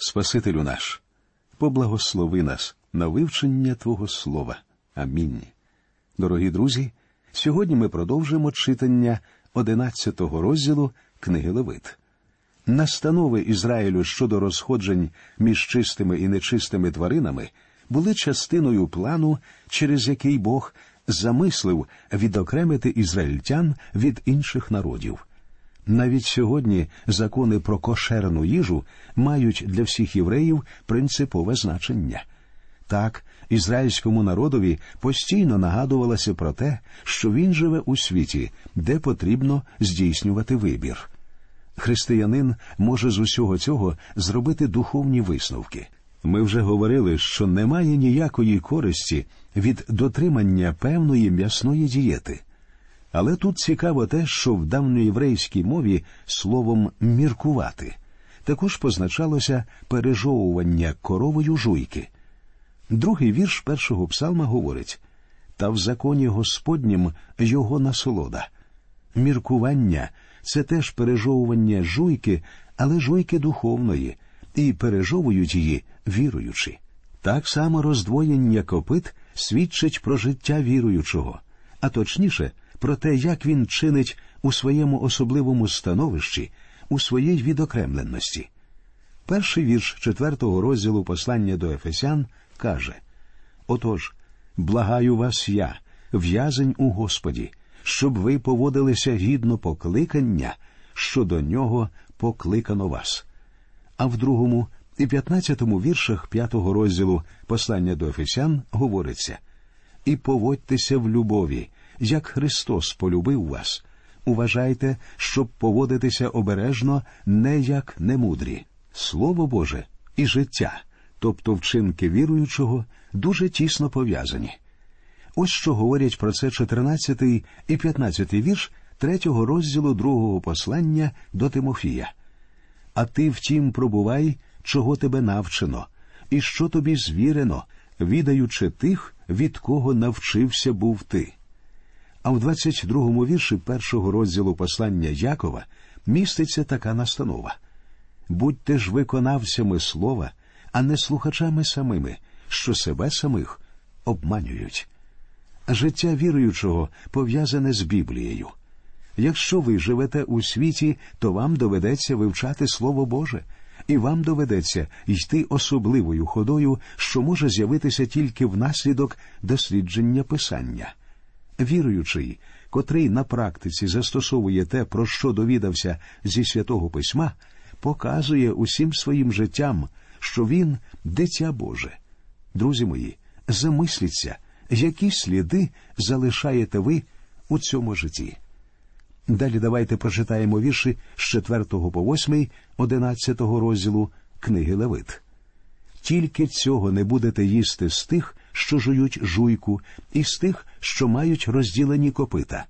Спасителю наш, поблагослови нас на вивчення Твого Слова. Амінь. Дорогі друзі, сьогодні ми продовжуємо читання 11 розділу книги Левит. Настанови Ізраїлю щодо розходжень між чистими і нечистими тваринами були частиною плану, через який Бог замислив відокремити ізраїльтян від інших народів. Навіть сьогодні закони про кошерну їжу мають для всіх євреїв принципове значення. Так, ізраїльському народові постійно нагадувалося про те, що він живе у світі, де потрібно здійснювати вибір. Християнин може з усього цього зробити духовні висновки. Ми вже говорили, що немає ніякої користі від дотримання певної м'ясної дієти. Але тут цікаво те, що в давньоєврейській мові словом міркувати також позначалося пережовування коровою жуйки. Другий вірш першого псалма говорить та в законі Господнім його насолода. Міркування це теж пережовування жуйки, але жуйки духовної, і пережовують її віруючи. Так само роздвоєння копит свідчить про життя віруючого, а точніше, про те, як він чинить у своєму особливому становищі, у своїй відокремленості. Перший вірш четвертого розділу послання до Ефесян каже Отож, благаю вас я, в'язень у Господі, щоб ви поводилися гідно покликання, що до нього покликано вас. А в другому і п'ятнадцятому віршах п'ятого розділу послання до Ефесян говориться І поводьтеся в любові, як Христос полюбив вас. Уважайте, щоб поводитися обережно, не як немудрі. Слово Боже і життя, тобто вчинки віруючого, дуже тісно пов'язані. Ось що говорять про це 14 і 15 вірш третього розділу другого послання до Тимофія. А ти втім пробувай, чого тебе навчено, і що тобі звірено, відаючи тих, від кого навчився був ти. А в 22-му вірші першого розділу послання Якова міститься така настанова будьте ж виконавцями слова, а не слухачами самими, що себе самих обманюють. Життя віруючого пов'язане з Біблією. Якщо ви живете у світі, то вам доведеться вивчати Слово Боже, і вам доведеться йти особливою ходою, що може з'явитися тільки внаслідок дослідження Писання. Віруючий, котрий на практиці застосовує те, про що довідався зі святого письма, показує усім своїм життям, що він дитя Боже. Друзі мої, замисліться, які сліди залишаєте ви у цьому житті. Далі давайте прочитаємо вірші з 4 по 8, 11 розділу книги Левит. Тільки цього не будете їсти з тих, що жують жуйку, і з тих, що мають розділені копита,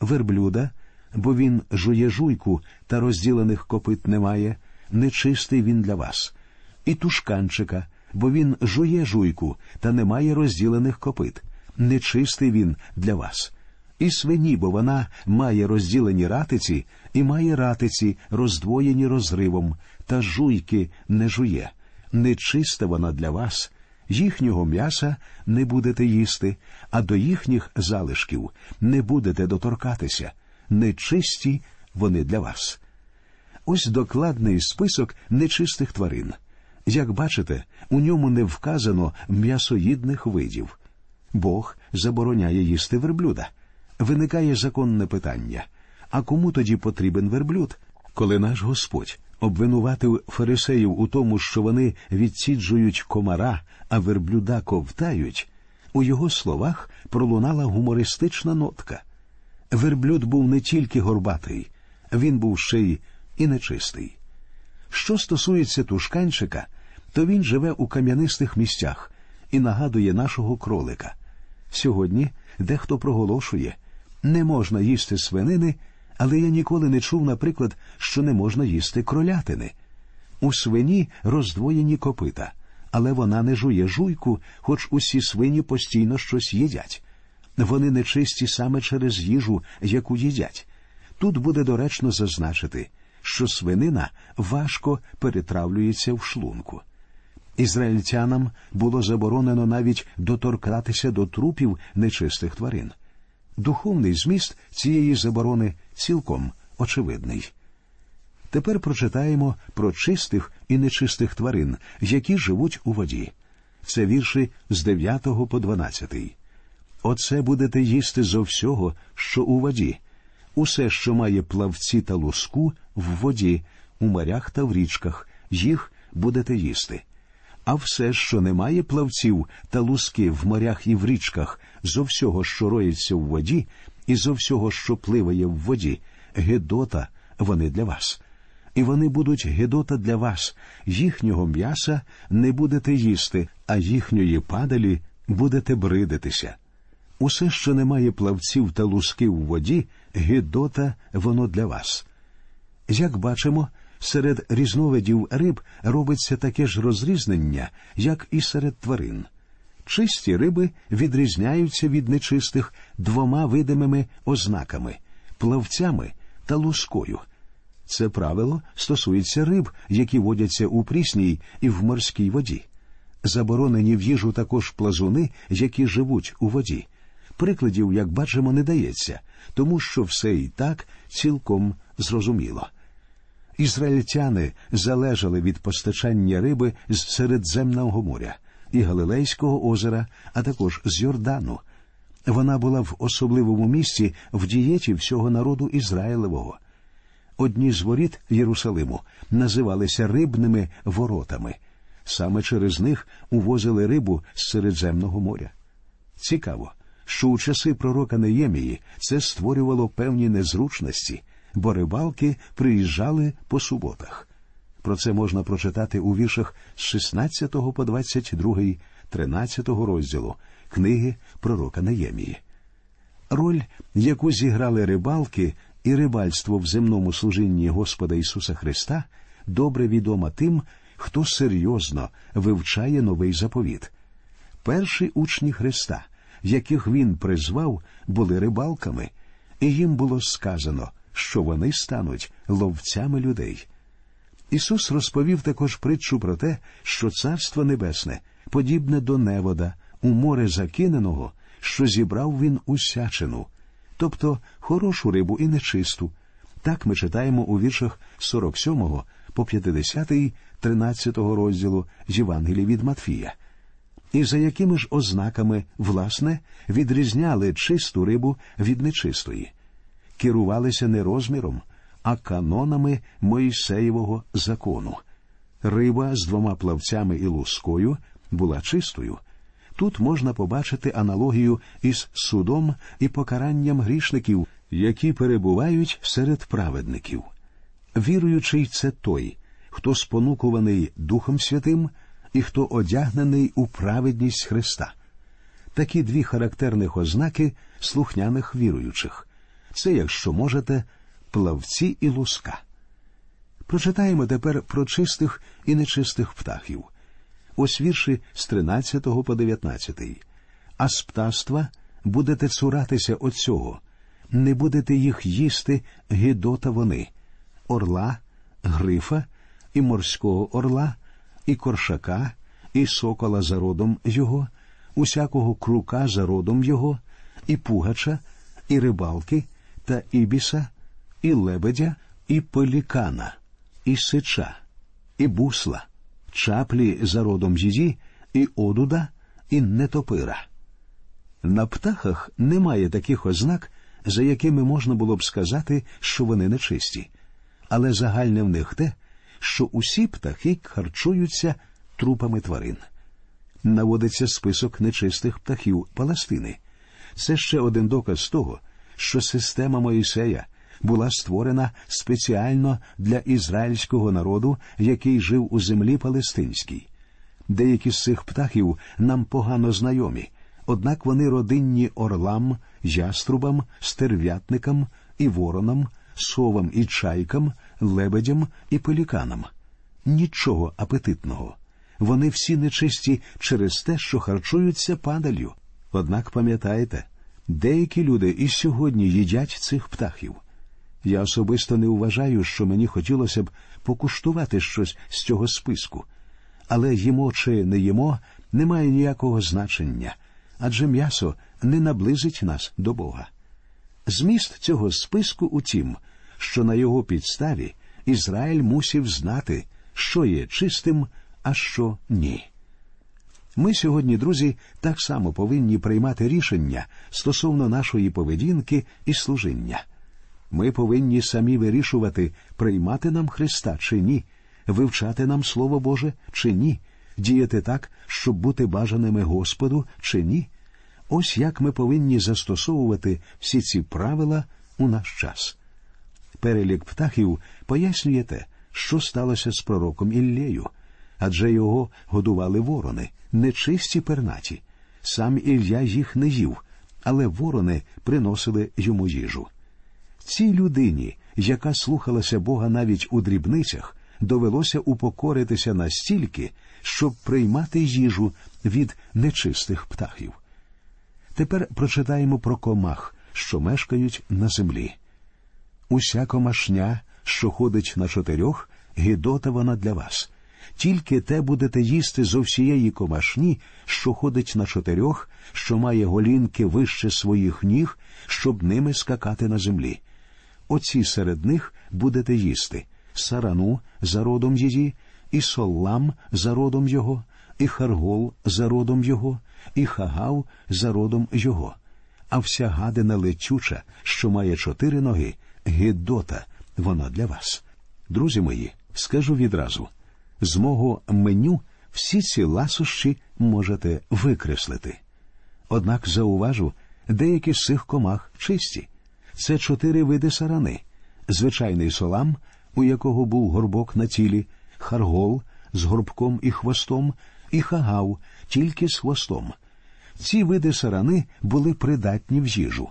верблюда, бо він жує жуйку та розділених копит немає, нечистий він для вас, і тушканчика, бо він жує жуйку та не має розділених копит, нечистий він для вас. І свині, бо вона має розділені ратиці і має ратиці, роздвоєні розривом, та жуйки не жує. Нечиста вона для вас, їхнього м'яса не будете їсти, а до їхніх залишків не будете доторкатися. Нечисті вони для вас. Ось докладний список нечистих тварин. Як бачите, у ньому не вказано м'ясоїдних видів. Бог забороняє їсти верблюда. Виникає законне питання а кому тоді потрібен верблюд, коли наш Господь обвинуватив фарисеїв у тому, що вони відсіджують комара, а верблюда ковтають, у його словах пролунала гумористична нотка. Верблюд був не тільки горбатий, він був ще й і нечистий. Що стосується тушканчика, то він живе у кам'янистих місцях і нагадує нашого кролика. Сьогодні дехто проголошує не можна їсти свинини, але я ніколи не чув, наприклад, що не можна їсти кролятини. У свині роздвоєні копита, але вона не жує жуйку, хоч усі свині постійно щось їдять. Вони нечисті саме через їжу, яку їдять. Тут буде доречно зазначити, що свинина важко перетравлюється в шлунку. Ізраїльтянам було заборонено навіть доторкатися до трупів нечистих тварин. Духовний зміст цієї заборони цілком очевидний. Тепер прочитаємо про чистих і нечистих тварин, які живуть у воді. Це вірші з 9 по 12. Оце будете їсти зо всього, що у воді, усе, що має плавці та луску в воді, у морях та в річках, їх будете їсти. А все, що не має плавців та луски в морях і в річках, зо всього, що роється в воді, і зо всього, що пливає в воді, гедота, вони для вас. І вони будуть гедота для вас, їхнього м'яса не будете їсти, а їхньої падалі будете бридитися. Усе, що не має плавців та лусків в воді, гидота воно для вас. Як бачимо, серед різновидів риб робиться таке ж розрізнення, як і серед тварин. Чисті риби відрізняються від нечистих двома видимими ознаками плавцями та лускою. Це правило стосується риб, які водяться у прісній і в морській воді. Заборонені в їжу також плазуни, які живуть у воді. Прикладів, як бачимо, не дається, тому що все і так цілком зрозуміло. Ізраїльтяни залежали від постачання риби з Середземного моря і Галилейського озера, а також з Йордану. Вона була в особливому місці в дієті всього народу Ізраїлевого. Одні з воріт Єрусалиму називалися рибними воротами. Саме через них увозили рибу з Середземного моря. Цікаво, що у часи пророка Неємії це створювало певні незручності, бо рибалки приїжджали по суботах. Про це можна прочитати у віршах з 16 по 22, 13 розділу книги пророка Неємії. Роль, яку зіграли рибалки і рибальство в земному служінні Господа Ісуса Христа, добре відома тим, хто серйозно вивчає новий заповіт. Перші учні Христа яких він призвав, були рибалками, і їм було сказано, що вони стануть ловцями людей. Ісус розповів також притчу про те, що Царство Небесне подібне до невода, у море закиненого, що зібрав він усячину, тобто хорошу рибу і нечисту. Так ми читаємо у віршах 47 по 50, 13 розділу з Євангелії від Матфія і за якими ж ознаками, власне, відрізняли чисту рибу від нечистої, керувалися не розміром, а канонами Моїсеєвого закону. Риба з двома плавцями і лускою була чистою. Тут можна побачити аналогію із судом і покаранням грішників, які перебувають серед праведників. Віруючий це той, хто спонукуваний Духом Святим і хто одягнений у праведність Христа. Такі дві характерних ознаки слухняних віруючих це, якщо можете, плавці і луска. Прочитаємо тепер про чистих і нечистих птахів. Ось вірші з 13 по 19. А з птаства будете цуратися оцього, не будете їх їсти гидота вони, орла, грифа і морського орла і коршака, і сокола за родом його, усякого крука за родом його, і пугача, і рибалки, та ібіса, і лебедя, і пелікана, і сича, і бусла, чаплі за родом її, і одуда, і нетопира. На птахах немає таких ознак, за якими можна було б сказати, що вони нечисті, але загальне в них те, що усі птахи харчуються трупами тварин. Наводиться список нечистих птахів Палестини. Це ще один доказ того, що система Моїсея була створена спеціально для ізраїльського народу, який жив у землі Палестинській. Деякі з цих птахів нам погано знайомі, однак вони родинні орлам, яструбам, стерв'ятникам і воронам, совам і чайкам, лебедям і пеліканам. Нічого апетитного. Вони всі нечисті через те, що харчуються падалью. Однак пам'ятаєте, деякі люди і сьогодні їдять цих птахів. Я особисто не вважаю, що мені хотілося б покуштувати щось з цього списку, але їмо чи не їмо не має ніякого значення, адже м'ясо не наблизить нас до Бога. Зміст цього списку у тім, що на його підставі Ізраїль мусів знати, що є чистим, а що ні. Ми сьогодні, друзі, так само повинні приймати рішення стосовно нашої поведінки і служіння. Ми повинні самі вирішувати, приймати нам Христа чи ні, вивчати нам Слово Боже чи ні, діяти так, щоб бути бажаними Господу чи ні. Ось як ми повинні застосовувати всі ці правила у наш час. Перелік птахів пояснює те, що сталося з пророком Іллею, адже його годували ворони, нечисті пернаті. Сам Ілля їх не їв, але ворони приносили йому їжу. Цій людині, яка слухалася Бога навіть у дрібницях, довелося упокоритися настільки, щоб приймати їжу від нечистих птахів. Тепер прочитаємо про комах, що мешкають на землі. Уся комашня, що ходить на чотирьох, гидота вона для вас. Тільки те будете їсти зо всієї комашні, що ходить на чотирьох, що має голінки вище своїх ніг, щоб ними скакати на землі. Оці серед них будете їсти сарану за родом її, і соллам за родом його, і харгол за родом його, і хагав за родом його. А вся гадина летюча, що має чотири ноги, гидота, вона для вас. Друзі мої, скажу відразу з мого меню всі ці ласощі можете викреслити. Однак зауважу, деякі з цих комах чисті. Це чотири види сарани, звичайний солам, у якого був горбок на тілі, харгол з горбком і хвостом, і хагав тільки з хвостом. Ці види сарани були придатні в їжу.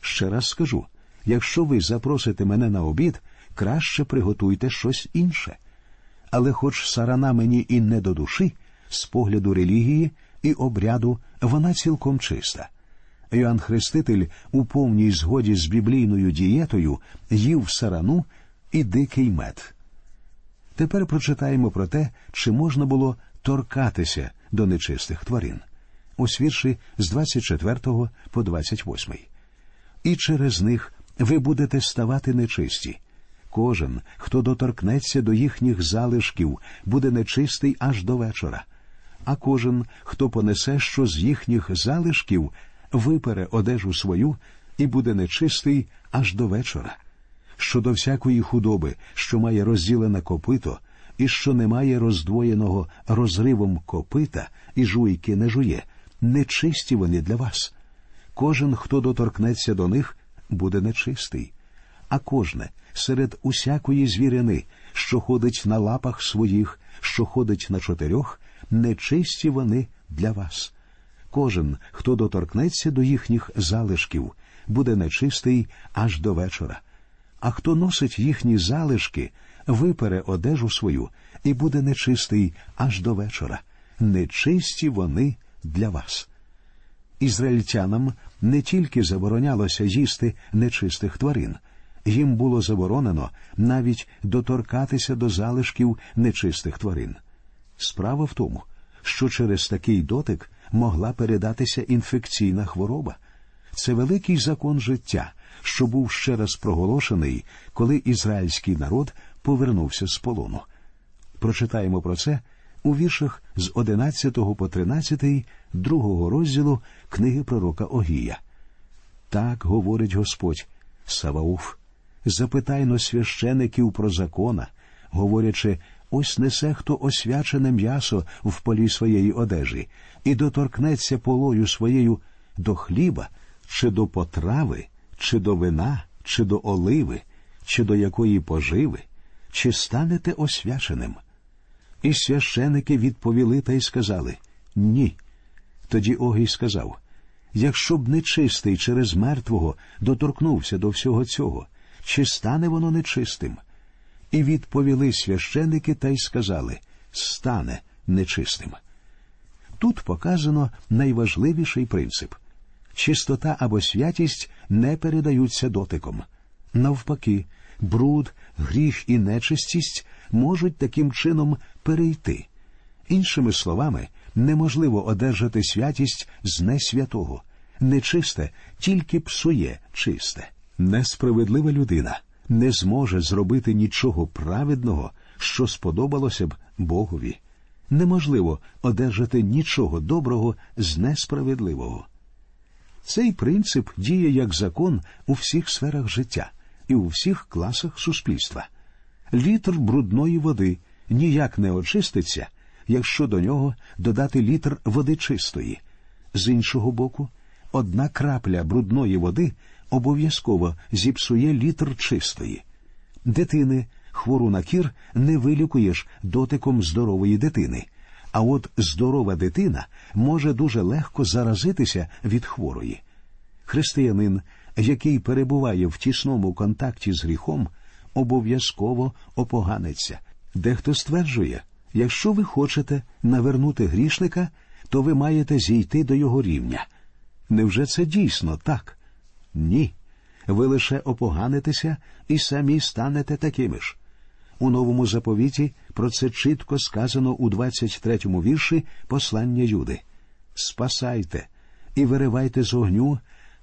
Ще раз скажу якщо ви запросите мене на обід, краще приготуйте щось інше. Але, хоч сарана мені і не до душі, з погляду релігії і обряду вона цілком чиста. Йоанн Хреститель у повній згоді з біблійною дієтою їв сарану і дикий мед. Тепер прочитаємо про те, чи можна було торкатися до нечистих тварин. Ось вірші з 24 по 28. І через них ви будете ставати нечисті. Кожен, хто доторкнеться до їхніх залишків, буде нечистий аж до вечора. А кожен, хто понесе що з їхніх залишків, випере одежу свою і буде нечистий аж до вечора. Щодо всякої худоби, що має розділене копито, і що не має роздвоєного розривом копита і жуйки не жує, нечисті вони для вас. Кожен, хто доторкнеться до них, буде нечистий, а кожне серед усякої звірини, що ходить на лапах своїх, що ходить на чотирьох, нечисті вони для вас. Кожен, хто доторкнеться до їхніх залишків, буде нечистий аж до вечора. А хто носить їхні залишки, випере одежу свою і буде нечистий аж до вечора. Нечисті вони для вас. Ізраїльтянам не тільки заборонялося їсти нечистих тварин, їм було заборонено навіть доторкатися до залишків нечистих тварин. Справа в тому, що через такий дотик могла передатися інфекційна хвороба. Це великий закон життя, що був ще раз проголошений, коли ізраїльський народ повернувся з полону. Прочитаємо про це у віршах з 11 по 13 другого розділу книги пророка Огія. Так говорить Господь Савауф, запитайно священиків про закона, говорячи, ось несе хто освячене м'ясо в полі своєї одежі, і доторкнеться полою своєю до хліба, чи до потрави, чи до вина, чи до оливи, чи до якої поживи, чи станете освяченим. І священики відповіли та й сказали Ні. Тоді Огій сказав Якщо б нечистий через мертвого доторкнувся до всього цього, чи стане воно нечистим? І відповіли священики та й сказали стане нечистим. Тут показано найважливіший принцип чистота або святість не передаються дотиком. Навпаки, бруд, гріх і нечистість можуть таким чином перейти. Іншими словами, неможливо одержати святість з несвятого, нечисте тільки псує чисте. Несправедлива людина не зможе зробити нічого праведного, що сподобалося б Богові. Неможливо одержати нічого доброго з несправедливого. Цей принцип діє як закон у всіх сферах життя і у всіх класах суспільства. Літр брудної води ніяк не очиститься, якщо до нього додати літр води чистої. З іншого боку, одна крапля брудної води обов'язково зіпсує літр чистої. Дитини, хвору на кір, не вилікуєш дотиком здорової дитини. А от здорова дитина може дуже легко заразитися від хворої. Християнин, який перебуває в тісному контакті з гріхом, обов'язково опоганиться. Дехто стверджує, якщо ви хочете навернути грішника, то ви маєте зійти до його рівня. Невже це дійсно так? Ні. Ви лише опоганитеся і самі станете такими ж. У новому заповіті про це чітко сказано у 23-му вірші послання Юди. Спасайте і виривайте з огню,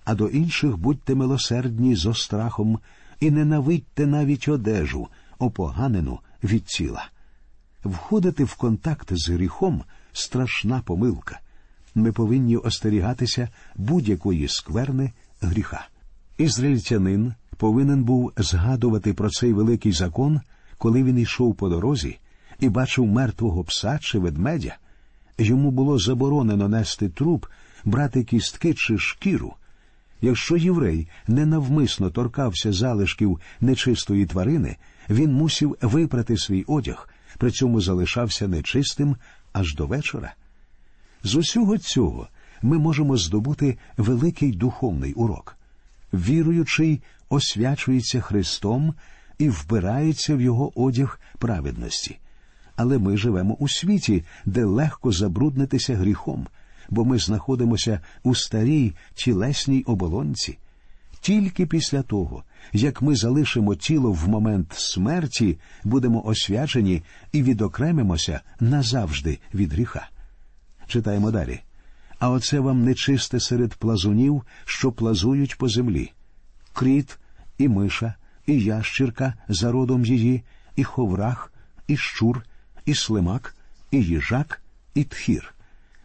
а до інших будьте милосердні зо страхом, і ненавидьте навіть одежу, опоганену від тіла. Входити в контакт з гріхом страшна помилка. Ми повинні остерігатися будь-якої скверни гріха. Ізраїльтянин повинен був згадувати про цей великий закон, коли він йшов по дорозі і бачив мертвого пса чи ведмедя. Йому було заборонено нести труп, брати кістки чи шкіру. Якщо єврей ненавмисно торкався залишків нечистої тварини, він мусив випрати свій одяг, при цьому залишався нечистим аж до вечора. З усього цього ми можемо здобути великий духовний урок. Віруючий освячується Христом і вбирається в його одяг праведності. Але ми живемо у світі, де легко забруднитися гріхом, бо ми знаходимося у старій тілесній оболонці. Тільки після того, як ми залишимо тіло в момент смерті, будемо освячені і відокремимося назавжди від гріха. Читаємо далі. А оце вам нечисте серед плазунів, що плазують по землі. Кріт і миша, і ящірка за родом її, і ховрах, і щур, і слимак, і їжак, і тхір.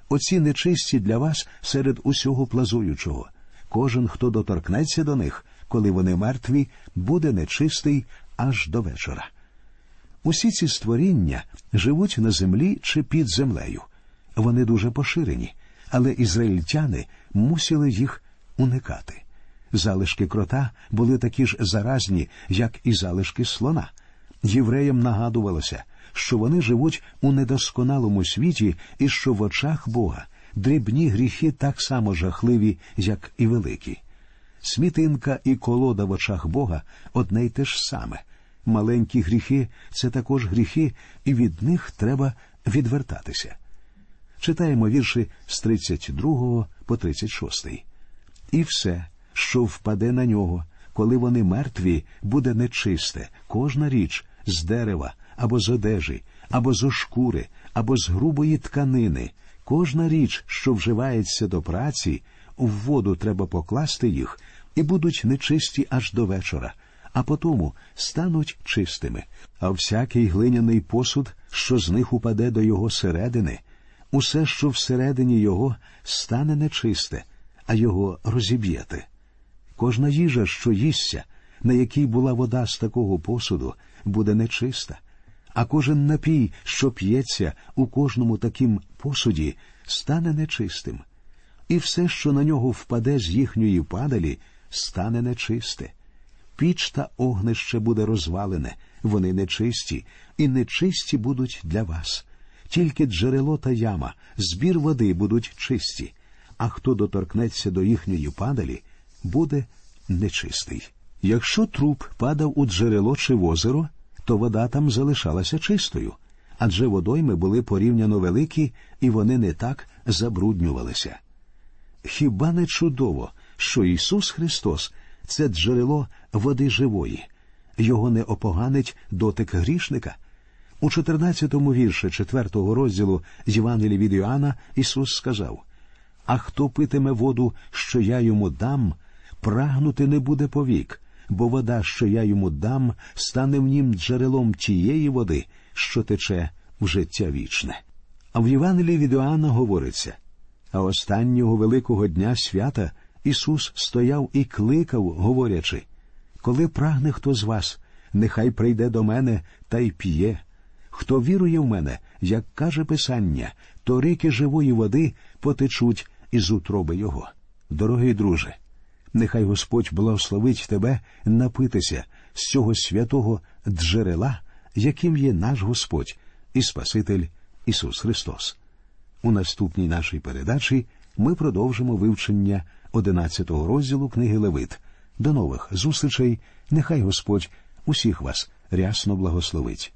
Оці нечисті для вас серед усього плазуючого. Кожен, хто доторкнеться до них, коли вони мертві, буде нечистий аж до вечора. Усі ці створіння живуть на землі чи під землею. Вони дуже поширені, але ізраїльтяни мусили їх уникати. Залишки крота були такі ж заразні, як і залишки слона. Євреям нагадувалося, що вони живуть у недосконалому світі і що в очах Бога дрібні гріхи так само жахливі, як і великі. Смітинка і колода в очах Бога одне й те ж саме. Маленькі гріхи це також гріхи, і від них треба відвертатися. Читаємо вірші з 32 по 36. І все, що впаде на нього, коли вони мертві, буде нечисте, кожна річ з дерева, або з одежі, або з шкури, або з грубої тканини, кожна річ, що вживається до праці, у воду треба покласти їх, і будуть нечисті аж до вечора, а потому стануть чистими. А всякий глиняний посуд, що з них упаде до його середини, усе, що всередині його, стане нечисте, а його розіб'єте. Кожна їжа, що їсться, на якій була вода з такого посуду, буде нечиста, а кожен напій, що п'ється у кожному таким посуді, стане нечистим, і все, що на нього впаде з їхньої падалі, стане нечисте. Піч та огнище буде розвалене, вони нечисті, і нечисті будуть для вас. Тільки джерело та яма, збір води будуть чисті, а хто доторкнеться до їхньої падалі, буде нечистий. Якщо труп падав у джерело чи в озеро, то вода там залишалася чистою, адже водойми були порівняно великі і вони не так забруднювалися. Хіба не чудово, що Ісус Христос це джерело води живої, його не опоганить дотик грішника. У 14-му вірші 4-го розділу з Євангелії від Іоанна Ісус сказав А хто питиме воду, що я йому дам, прагнути не буде повік, бо вода, що я йому дам, стане в нім джерелом тієї води, що тече в життя вічне. А в Євангелії від Іоанна говориться а останнього великого дня свята Ісус стояв і кликав, говорячи Коли прагне хто з вас, нехай прийде до мене та й п'є. Хто вірує в мене, як каже Писання, то ріки живої води потечуть із утроби Його. Дорогий друже, нехай Господь благословить тебе напитися з цього святого джерела, яким є наш Господь і Спаситель Ісус Христос. У наступній нашій передачі ми продовжимо вивчення 11 розділу книги Левит. До нових зустрічей. Нехай Господь усіх вас рясно благословить.